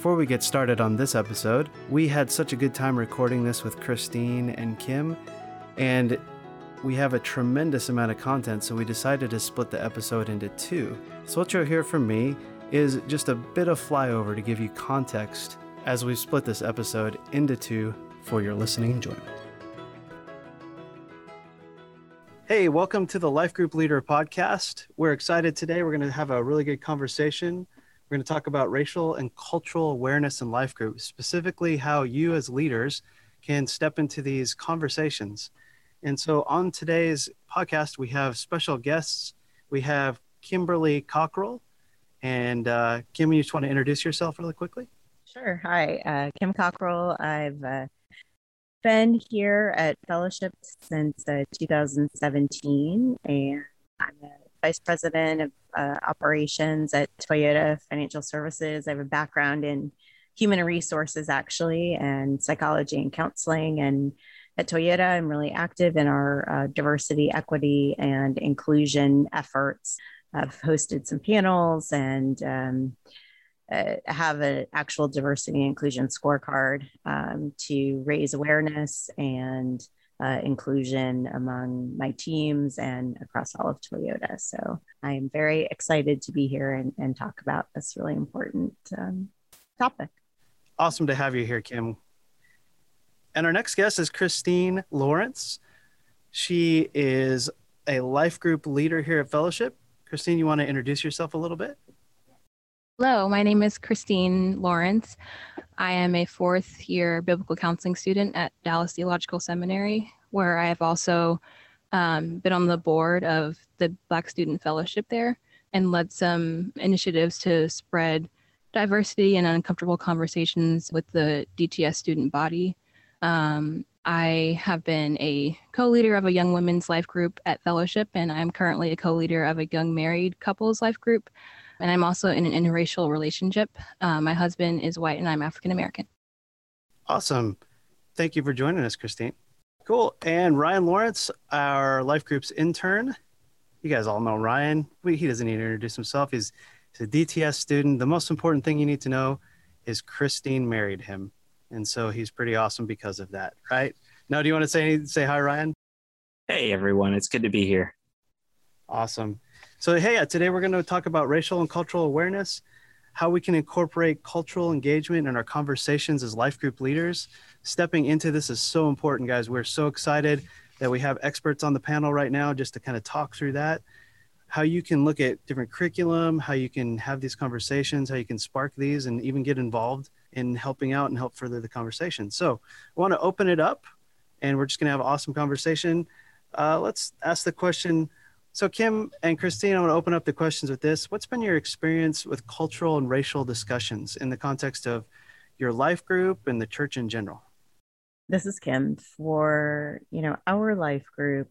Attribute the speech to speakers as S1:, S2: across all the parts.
S1: Before we get started on this episode, we had such a good time recording this with Christine and Kim, and we have a tremendous amount of content, so we decided to split the episode into two. So, what you'll hear from me is just a bit of flyover to give you context as we split this episode into two for your listening enjoyment. Hey, welcome to the Life Group Leader podcast. We're excited today. We're going to have a really good conversation we're going to talk about racial and cultural awareness in life groups, specifically how you as leaders can step into these conversations. And so on today's podcast, we have special guests. We have Kimberly Cockrell. And uh, Kim, you just want to introduce yourself really quickly?
S2: Sure. Hi, uh, Kim Cockrell. I've uh, been here at Fellowship since uh, 2017, and I'm a vice president of uh, operations at Toyota Financial Services. I have a background in human resources, actually, and psychology and counseling. And at Toyota, I'm really active in our uh, diversity, equity, and inclusion efforts. I've hosted some panels and um, uh, have an actual diversity and inclusion scorecard um, to raise awareness and uh, inclusion among my teams and across all of Toyota. So I am very excited to be here and, and talk about this really important um, topic.
S1: Awesome to have you here, Kim. And our next guest is Christine Lawrence. She is a life group leader here at Fellowship. Christine, you want to introduce yourself a little bit?
S3: Hello, my name is Christine Lawrence. I am a fourth year biblical counseling student at Dallas Theological Seminary, where I have also um, been on the board of the Black Student Fellowship there and led some initiatives to spread diversity and uncomfortable conversations with the DTS student body. Um, I have been a co leader of a young women's life group at Fellowship, and I'm currently a co leader of a young married couples life group and I'm also in an interracial relationship. Uh, my husband is white and I'm African American.
S1: Awesome. Thank you for joining us, Christine. Cool. And Ryan Lawrence, our life group's intern. You guys all know Ryan. We, he doesn't need to introduce himself. He's, he's a DTS student. The most important thing you need to know is Christine married him. And so he's pretty awesome because of that, right? Now, do you want to say say hi, Ryan?
S4: Hey, everyone. It's good to be here.
S1: Awesome. So, hey, uh, today we're going to talk about racial and cultural awareness, how we can incorporate cultural engagement in our conversations as life group leaders. Stepping into this is so important, guys. We're so excited that we have experts on the panel right now just to kind of talk through that. How you can look at different curriculum, how you can have these conversations, how you can spark these, and even get involved in helping out and help further the conversation. So, I want to open it up, and we're just going to have an awesome conversation. Uh, let's ask the question so, Kim and Christine, I want to open up the questions with this. What's been your experience with cultural and racial discussions in the context of your life group and the church in general?
S2: This is Kim. For you know our life group,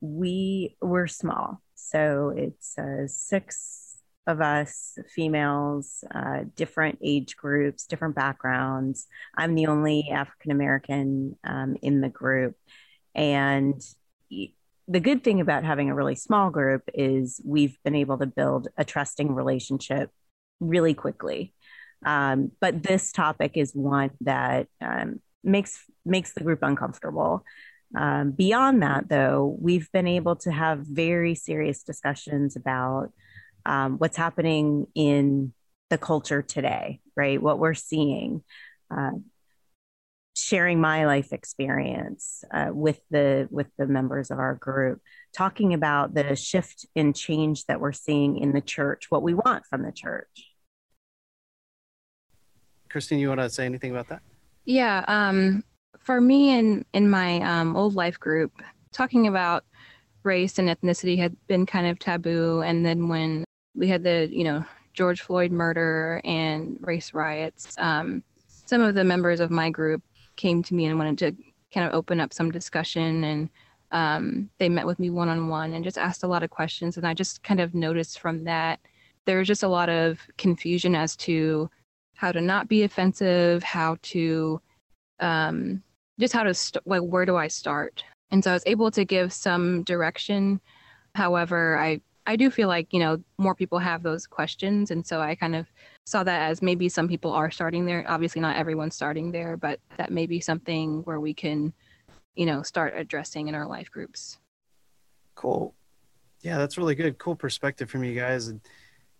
S2: we we're small, so it's uh, six of us females, uh, different age groups, different backgrounds. I'm the only African American um, in the group, and the good thing about having a really small group is we've been able to build a trusting relationship really quickly. Um, but this topic is one that um, makes makes the group uncomfortable. Um, beyond that, though, we've been able to have very serious discussions about um, what's happening in the culture today, right? What we're seeing. Uh, sharing my life experience uh, with the with the members of our group talking about the shift and change that we're seeing in the church what we want from the church.
S1: Christine you want to say anything about that?
S3: Yeah um, for me in in my um, old life group talking about race and ethnicity had been kind of taboo. And then when we had the you know george floyd murder and race riots um, some of the members of my group came to me and wanted to kind of open up some discussion and um, they met with me one on one and just asked a lot of questions. And I just kind of noticed from that there was just a lot of confusion as to how to not be offensive, how to um, just how to st- like where do I start? And so I was able to give some direction. However, I I do feel like, you know, more people have those questions. And so I kind of saw that as maybe some people are starting there. Obviously, not everyone's starting there, but that may be something where we can, you know, start addressing in our life groups.
S1: Cool. Yeah, that's really good. Cool perspective from you guys. And,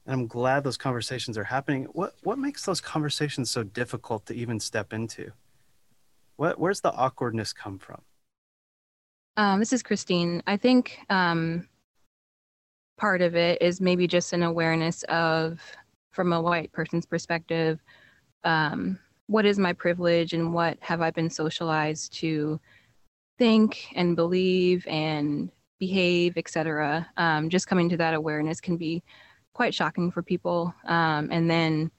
S1: and I'm glad those conversations are happening. What what makes those conversations so difficult to even step into? What where's the awkwardness come from?
S3: Um, this is Christine. I think um, part of it is maybe just an awareness of, from a white person's perspective, um, what is my privilege and what have I been socialized to think and believe and behave, etc. Um, just coming to that awareness can be quite shocking for people, um, and then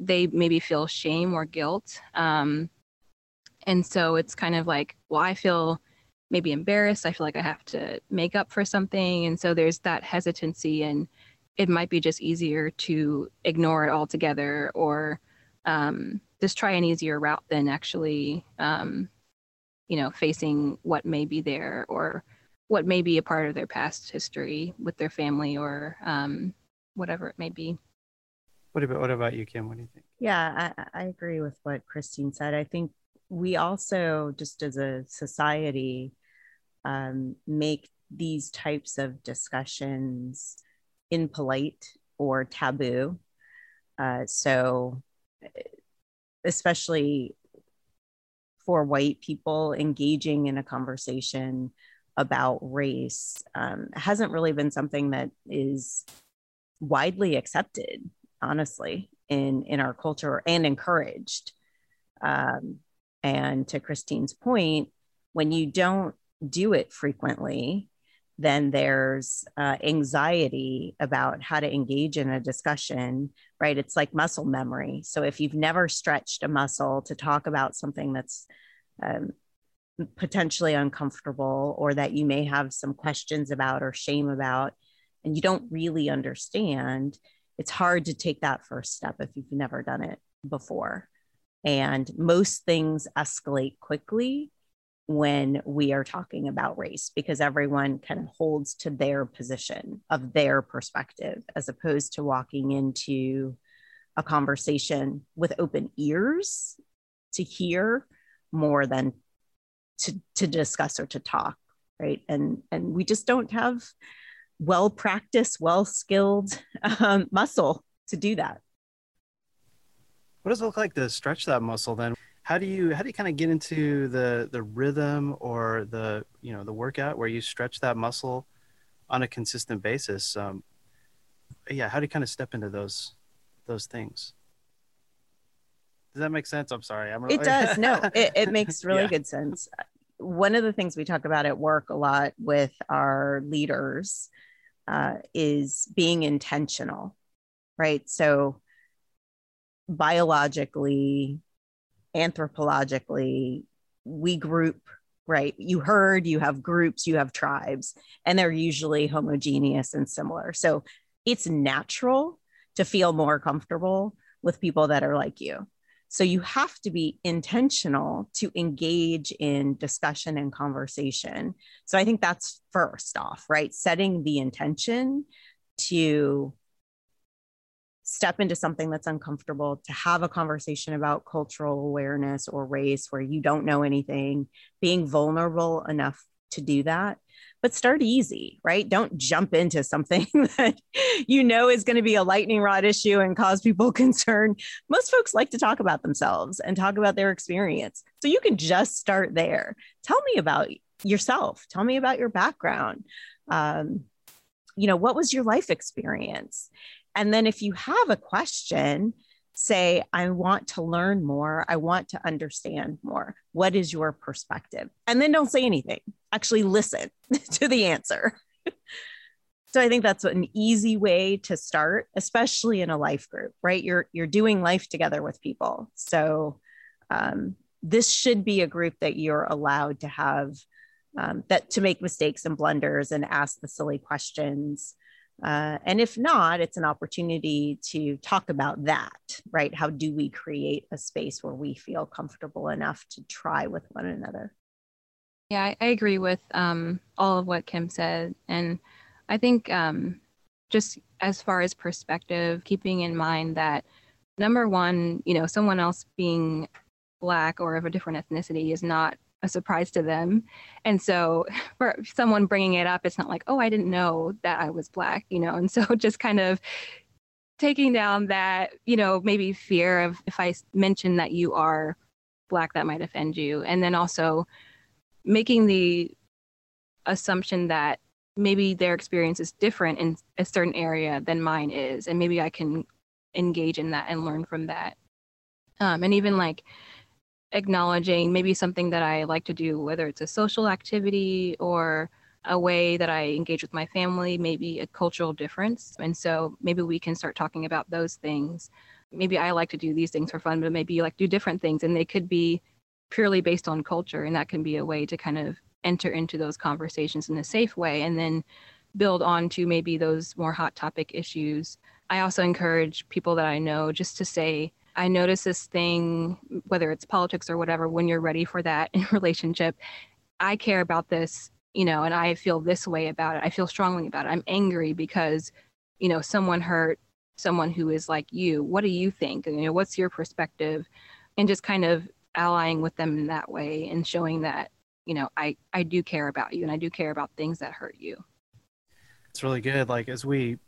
S3: they maybe feel shame or guilt. Um, and so it's kind of like, well, I feel maybe embarrassed. I feel like I have to make up for something. And so there's that hesitancy, and it might be just easier to ignore it altogether or um, just try an easier route than actually, um, you know, facing what may be there or what may be a part of their past history with their family or um, whatever it may be.
S1: What about what about you, Kim? What do you think?
S2: Yeah, I, I agree with what Christine said. I think we also, just as a society, um, make these types of discussions impolite or taboo. Uh, so, especially for white people engaging in a conversation about race um, hasn't really been something that is widely accepted, honestly, in in our culture and encouraged. Um, and to Christine's point, when you don't do it frequently, then there's uh, anxiety about how to engage in a discussion, right? It's like muscle memory. So if you've never stretched a muscle to talk about something that's um, potentially uncomfortable or that you may have some questions about or shame about, and you don't really understand, it's hard to take that first step if you've never done it before. And most things escalate quickly when we are talking about race because everyone kind of holds to their position of their perspective as opposed to walking into a conversation with open ears to hear more than to, to discuss or to talk right and and we just don't have well practiced well skilled um, muscle to do that
S1: what does it look like to stretch that muscle then? How do you how do you kind of get into the the rhythm or the you know the workout where you stretch that muscle on a consistent basis? Um, yeah, how do you kind of step into those those things? Does that make sense? I'm sorry. I'm
S2: really... It does. No, it, it makes really yeah. good sense. One of the things we talk about at work a lot with our leaders uh, is being intentional, right? So biologically, anthropologically, we group, right? You herd, you have groups, you have tribes, and they're usually homogeneous and similar. So it's natural to feel more comfortable with people that are like you. So you have to be intentional to engage in discussion and conversation. So I think that's first off, right? Setting the intention to step into something that's uncomfortable, to have a conversation about cultural awareness or race where you don't know anything, being vulnerable enough to do that. But start easy, right? Don't jump into something that you know is going to be a lightning rod issue and cause people concern. Most folks like to talk about themselves and talk about their experience. So you can just start there. Tell me about yourself. Tell me about your background. Um, you know, what was your life experience? And then if you have a question, say, I want to learn more. I want to understand more. What is your perspective? And then don't say anything. Actually, listen to the answer. so I think that's an easy way to start, especially in a life group, right? You're you're doing life together with people. So um, this should be a group that you're allowed to have um, that to make mistakes and blunders and ask the silly questions uh, and if not, it's an opportunity to talk about that, right? How do we create a space where we feel comfortable enough to try with one another?
S3: Yeah, I, I agree with um, all of what Kim said. And I think um, just as far as perspective, keeping in mind that number one, you know, someone else being black or of a different ethnicity is not a surprise to them. And so for someone bringing it up, it's not like, oh, I didn't know that I was black, you know? And so just kind of taking down that, you know, maybe fear of if I mention that you are black, that might offend you. And then also making the assumption that maybe their experience is different in a certain area than mine is. And maybe I can engage in that and learn from that. Um, and even like, acknowledging maybe something that I like to do, whether it's a social activity or a way that I engage with my family, maybe a cultural difference. And so maybe we can start talking about those things. Maybe I like to do these things for fun, but maybe you like do different things and they could be purely based on culture. And that can be a way to kind of enter into those conversations in a safe way and then build on to maybe those more hot topic issues. I also encourage people that I know just to say, I notice this thing, whether it's politics or whatever, when you're ready for that in relationship, I care about this, you know, and I feel this way about it. I feel strongly about it. I'm angry because, you know, someone hurt someone who is like you. What do you think? You know, what's your perspective? And just kind of allying with them in that way and showing that, you know, I, I do care about you and I do care about things that hurt you.
S1: It's really good. Like as we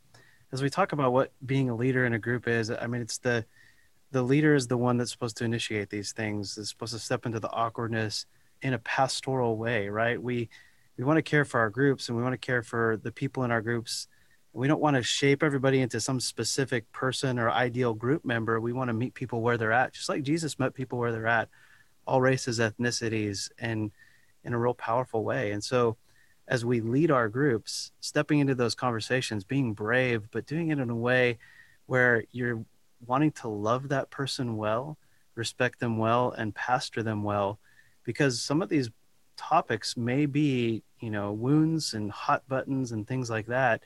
S1: as we talk about what being a leader in a group is, I mean it's the the leader is the one that's supposed to initiate these things is supposed to step into the awkwardness in a pastoral way right? We we want to care for our groups and we want to care for the people in our groups. We don't want to shape everybody into some specific person or ideal group member. We want to meet people where they're at just like jesus met people where they're at all races ethnicities and in a real powerful way. And so as we lead our groups stepping into those conversations being brave but doing it in a way where you're wanting to love that person well, respect them well, and pastor them well, because some of these topics may be, you know, wounds and hot buttons and things like that.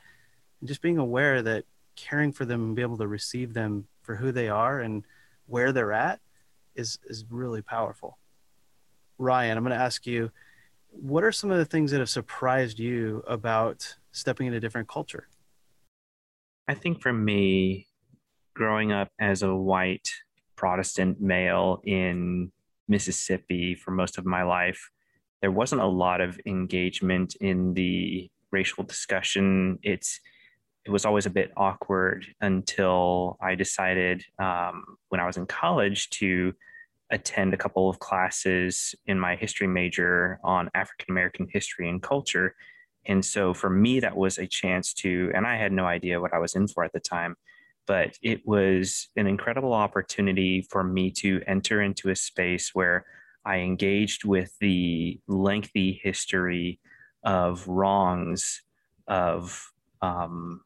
S1: And just being aware that caring for them and be able to receive them for who they are and where they're at is is really powerful. Ryan, I'm going to ask you, what are some of the things that have surprised you about stepping in a different culture?
S4: I think for me, growing up as a white Protestant male in Mississippi for most of my life, there wasn't a lot of engagement in the racial discussion. It's it was always a bit awkward until I decided um, when I was in college to attend a couple of classes in my history major on African American history and culture. And so for me, that was a chance to, and I had no idea what I was in for at the time, but it was an incredible opportunity for me to enter into a space where I engaged with the lengthy history of wrongs, of um,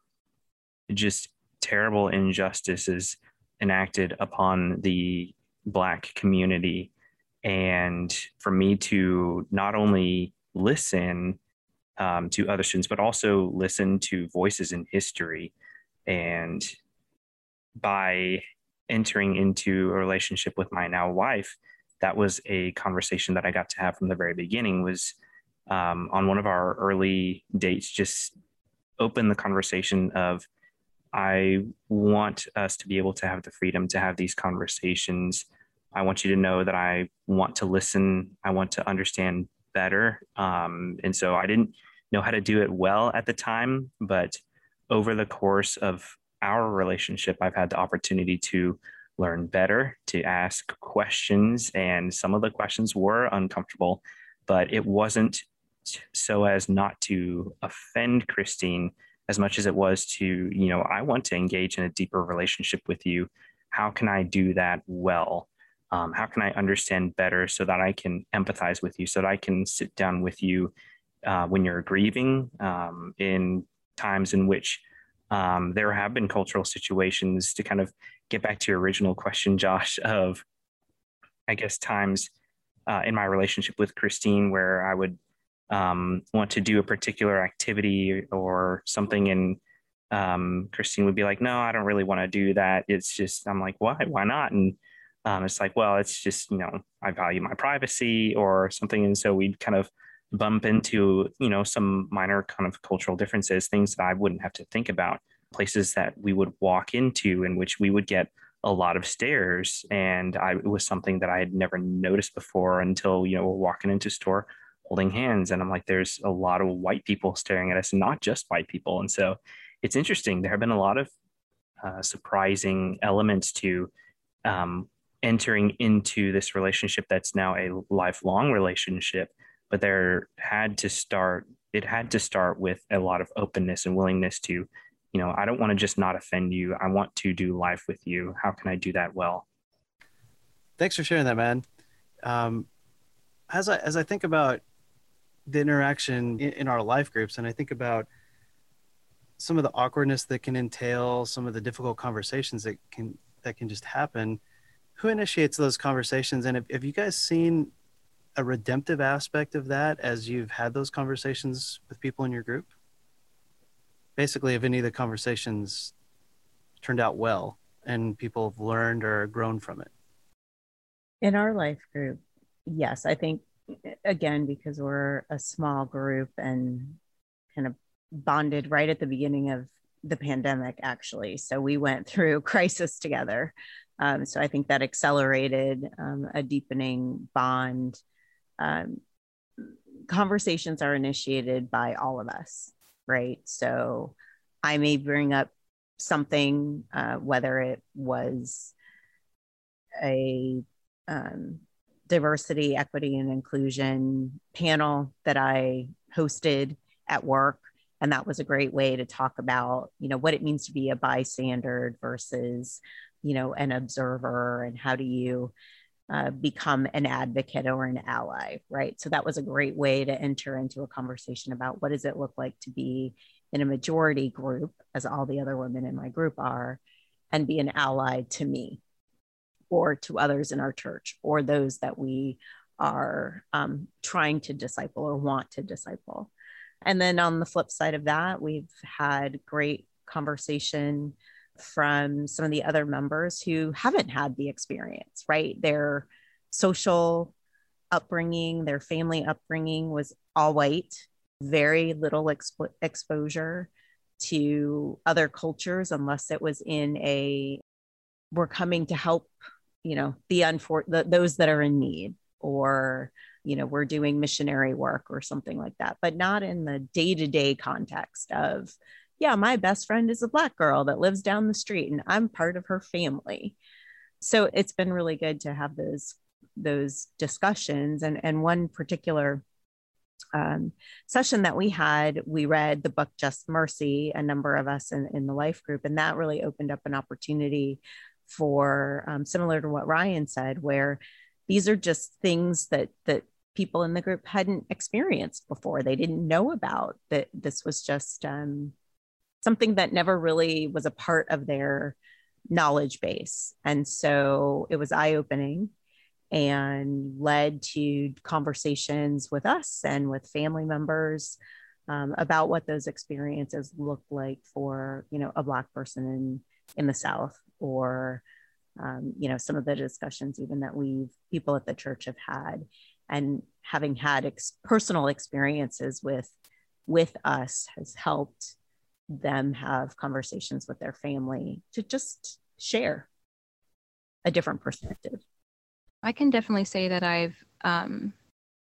S4: just terrible injustices enacted upon the Black community. And for me to not only listen um, to other students, but also listen to voices in history and by entering into a relationship with my now wife, that was a conversation that I got to have from the very beginning. Was um, on one of our early dates, just open the conversation of, I want us to be able to have the freedom to have these conversations. I want you to know that I want to listen. I want to understand better. Um, and so I didn't know how to do it well at the time, but over the course of our relationship, I've had the opportunity to learn better, to ask questions. And some of the questions were uncomfortable, but it wasn't so as not to offend Christine as much as it was to, you know, I want to engage in a deeper relationship with you. How can I do that well? Um, how can I understand better so that I can empathize with you, so that I can sit down with you uh, when you're grieving um, in times in which um, there have been cultural situations to kind of get back to your original question, Josh, of I guess times uh, in my relationship with Christine where I would um, want to do a particular activity or something, and um, Christine would be like, "No, I don't really want to do that." It's just I'm like, "Why? Why not?" And um, it's like, "Well, it's just you know I value my privacy or something," and so we'd kind of bump into, you know, some minor kind of cultural differences, things that I wouldn't have to think about, places that we would walk into in which we would get a lot of stares. And I, it was something that I had never noticed before until, you know, we're walking into store holding hands. And I'm like, there's a lot of white people staring at us, not just white people. And so it's interesting. There have been a lot of uh, surprising elements to um, entering into this relationship that's now a lifelong relationship but there had to start it had to start with a lot of openness and willingness to you know i don't want to just not offend you i want to do life with you. How can i do that well?
S1: Thanks for sharing that man. Um, as i as i think about the interaction in, in our life groups and i think about some of the awkwardness that can entail some of the difficult conversations that can that can just happen who initiates those conversations? And have, have you guys seen a redemptive aspect of that as you've had those conversations with people in your group? Basically, if any of the conversations turned out well and people have learned or grown from it?
S2: In our life group, yes. I think, again, because we're a small group and kind of bonded right at the beginning of the pandemic, actually. So we went through crisis together. Um, so I think that accelerated um, a deepening bond um, conversations are initiated by all of us, right? So I may bring up something, uh, whether it was a um, diversity, equity, and inclusion panel that I hosted at work. And that was a great way to talk about, you know, what it means to be a bystander versus, you know, an observer and how do you uh, become an advocate or an ally, right? So that was a great way to enter into a conversation about what does it look like to be in a majority group, as all the other women in my group are, and be an ally to me or to others in our church or those that we are um, trying to disciple or want to disciple. And then on the flip side of that, we've had great conversation from some of the other members who haven't had the experience, right? Their social upbringing, their family upbringing was all white, very little expo- exposure to other cultures unless it was in a we're coming to help you know the unfor the, those that are in need or you know we're doing missionary work or something like that but not in the day-to-day context of yeah, my best friend is a black girl that lives down the street and I'm part of her family. So it's been really good to have those those discussions and and one particular um, session that we had, we read the book Just Mercy, a number of us in, in the life group, and that really opened up an opportunity for um, similar to what Ryan said, where these are just things that that people in the group hadn't experienced before. They didn't know about that. This was just um, something that never really was a part of their knowledge base. And so it was eye opening and led to conversations with us and with family members um, about what those experiences look like for you know a black person in in the south or um, you know some of the discussions even that we've people at the church have had and having had ex- personal experiences with with us has helped them have conversations with their family to just share a different perspective.
S3: I can definitely say that I've um,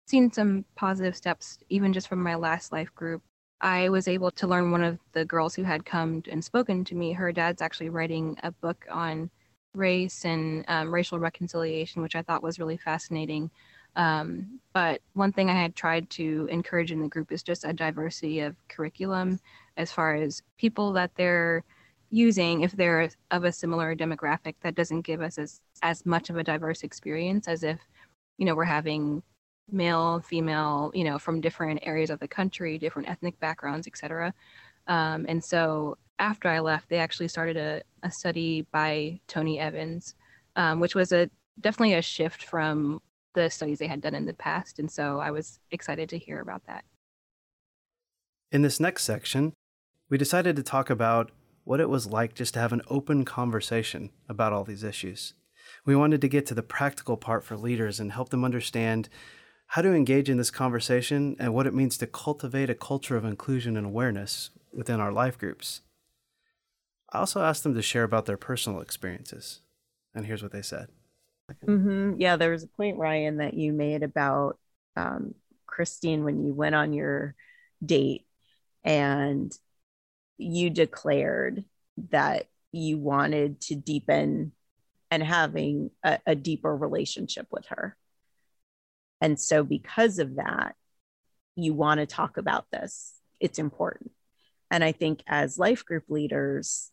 S3: seen some positive steps, even just from my last life group. I was able to learn one of the girls who had come and spoken to me. Her dad's actually writing a book on race and um, racial reconciliation, which I thought was really fascinating. Um, but one thing I had tried to encourage in the group is just a diversity of curriculum as far as people that they're using. If they're of a similar demographic that doesn't give us as as much of a diverse experience as if you know we're having male female you know from different areas of the country different ethnic backgrounds etc um, and so after i left they actually started a, a study by tony evans um, which was a definitely a shift from the studies they had done in the past and so i was excited to hear about that
S1: in this next section we decided to talk about what it was like just to have an open conversation about all these issues. We wanted to get to the practical part for leaders and help them understand how to engage in this conversation and what it means to cultivate a culture of inclusion and awareness within our life groups. I also asked them to share about their personal experiences. And here's what they said.
S2: Mm-hmm. Yeah, there was a point, Ryan, that you made about um, Christine when you went on your date and you declared that you wanted to deepen and having a, a deeper relationship with her. And so, because of that, you want to talk about this. It's important. And I think as life group leaders,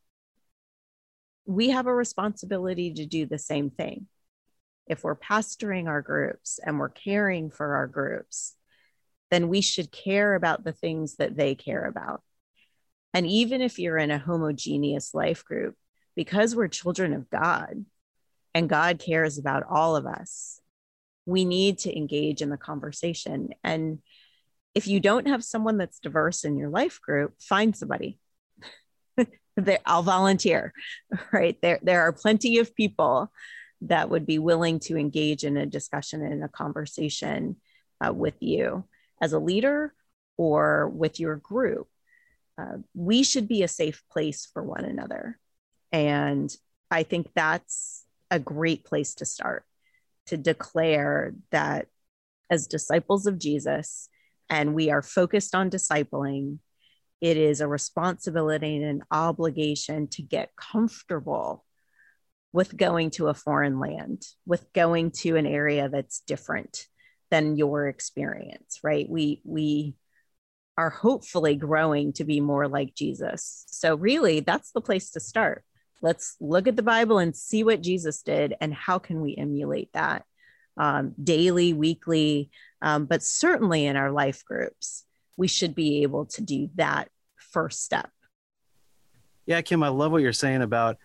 S2: we have a responsibility to do the same thing. If we're pastoring our groups and we're caring for our groups, then we should care about the things that they care about. And even if you're in a homogeneous life group, because we're children of God and God cares about all of us, we need to engage in the conversation. And if you don't have someone that's diverse in your life group, find somebody. I'll volunteer, right? There, there are plenty of people that would be willing to engage in a discussion and a conversation uh, with you as a leader or with your group. Uh, we should be a safe place for one another. And I think that's a great place to start to declare that as disciples of Jesus, and we are focused on discipling, it is a responsibility and an obligation to get comfortable with going to a foreign land, with going to an area that's different than your experience, right? We we are hopefully growing to be more like Jesus. So really, that's the place to start. Let's look at the Bible and see what Jesus did and how can we emulate that um, daily, weekly, um, but certainly in our life groups, we should be able to do that first step.
S1: Yeah, Kim, I love what you're saying about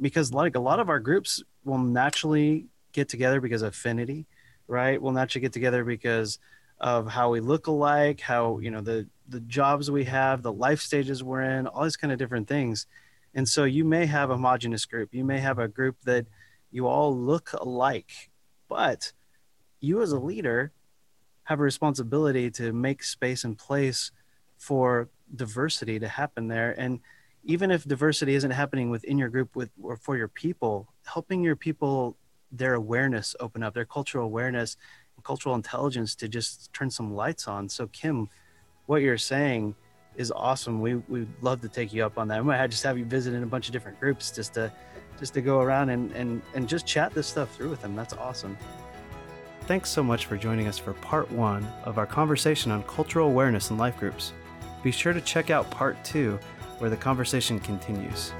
S1: because like a lot of our groups will naturally get together because of affinity, right? We'll naturally get together because of how we look alike, how you know the the jobs we have, the life stages we're in, all these kind of different things. And so you may have a homogenous group. You may have a group that you all look alike but you, as a leader, have a responsibility to make space and place for diversity to happen there. And even if diversity isn't happening within your group with or for your people, helping your people their awareness open up, their cultural awareness and cultural intelligence to just turn some lights on. So Kim, what you're saying is awesome. We we'd love to take you up on that. We might just have you visit in a bunch of different groups just to just to go around and, and, and just chat this stuff through with them. That's awesome. Thanks so much for joining us for part one of our conversation on cultural awareness in life groups. Be sure to check out part two, where the conversation continues.